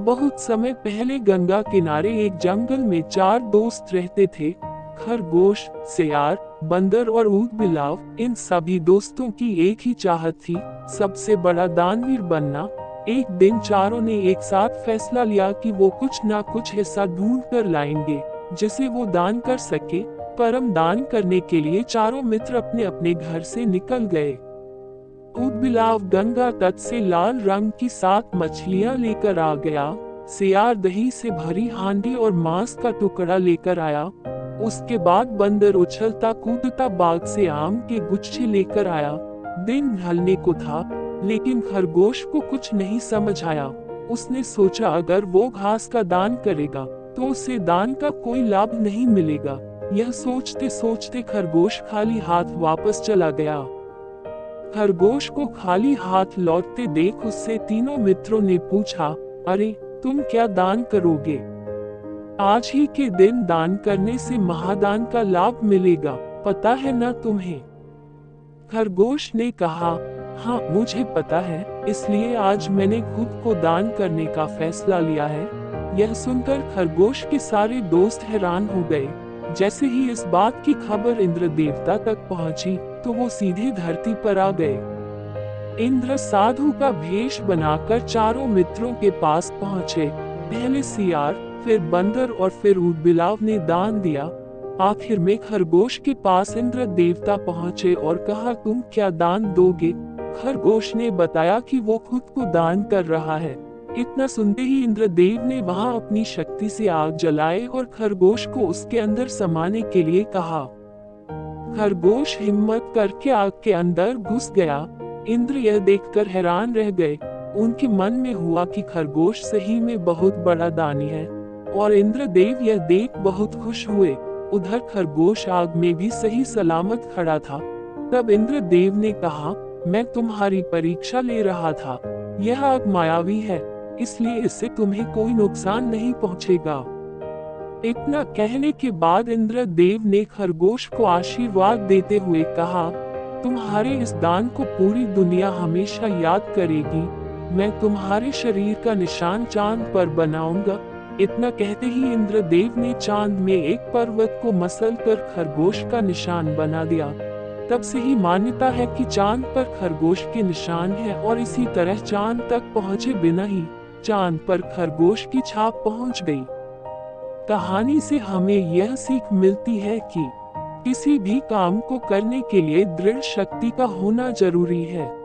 बहुत समय पहले गंगा किनारे एक जंगल में चार दोस्त रहते थे, खरगोश, सियार, बंदर और ऊद बिलाव इन सभी दोस्तों की एक ही चाहत थी, सबसे बड़ा दानवीर बनना। एक दिन चारों ने एक साथ फैसला लिया कि वो कुछ ना कुछ हिस्सा ढूंढ कर लाएँगे, जिसे वो दान कर सके। परम दान करने के लिए चारों मित्र अपने अपने घर से निकल गए। बिलाव गंगा तट से लाल रंग की सात मछलियाँ लेकर आ गया। सियार दही से भरी हांडी और मांस का टुकड़ा लेकर आया। उसके बाद बंदर उछलता कूदता बाग से आम के गुच्छे लेकर आया। दिन ढलने को था, लेकिन खरगोश को कुछ नहीं समझ आया। उसने सोचा, अगर वो घास का दान करेगा तो उसे दान का कोई लाभ नहीं मिलेगा। यह सोचते सोचते खरगोश खाली हाथ वापस चला गया। खरगोश को खाली हाथ लौटते देख उससे तीनों मित्रों ने पूछा, अरे, तुम क्या दान करोगे? आज ही के दिन दान करने से महादान का लाभ मिलेगा, पता है ना तुम्हें? खरगोश ने कहा हाँ मुझे पता है, इसलिए आज मैंने खुद को दान करने का फैसला लिया है। यह सुनकर खरगोश के सारे दोस्त हैरान हो गए। जैसे ही इस बात की खबर इंद्र देवता तक पहुँची तो वो सीधे धरती पर आ गए। इंद्र साधु का भेष बनाकर चारों मित्रों के पास पहुँचे। पहले सियार, फिर बंदर और फिर उदबिलाव ने दान दिया। आखिर में खरगोश के पास इंद्र देवता पहुँचे और कहा, तुम क्या दान दोगे? खरगोश ने बताया कि वो खुद को दान कर रहा है। इतना सुनते ही इंद्रदेव ने वहाँ अपनी शक्ति से आग जलाए और खरगोश को उसके अंदर समाने के लिए कहा। खरगोश हिम्मत करके आग के अंदर घुस गया। इंद्र यह देखकर हैरान रह गए। उनके मन में हुआ कि खरगोश सही में बहुत बड़ा दानी है और इंद्रदेव यह देख बहुत खुश हुए। उधर खरगोश आग में भी सही सलामत खड़ा था। तब इंद्रदेव ने कहा, मैं तुम्हारी परीक्षा ले रहा था। यह आग मायावी है। इसलिए इससे तुम्हें कोई नुकसान नहीं पहुंचेगा। इतना कहने के बाद इंद्र देव ने खरगोश को आशीर्वाद देते हुए कहा, तुम्हारे इस दान को पूरी दुनिया हमेशा याद करेगी। मैं तुम्हारे शरीर का निशान चाँद पर बनाऊँगा। इतना कहते ही इंद्र देव ने चाँद में एक पर्वत को मसल कर खरगोश का निशान बना दिया। तब से ही मान्यता है कि चाँद पर खरगोश के निशान है और इसी तरह चाँद तक पहुँचे बिना ही चाँद पर खरगोश की छाप पहुँच गई। कहानी से हमें यह सीख मिलती है कि किसी भी काम को करने के लिए दृढ़ शक्ति का होना ज़रूरी है।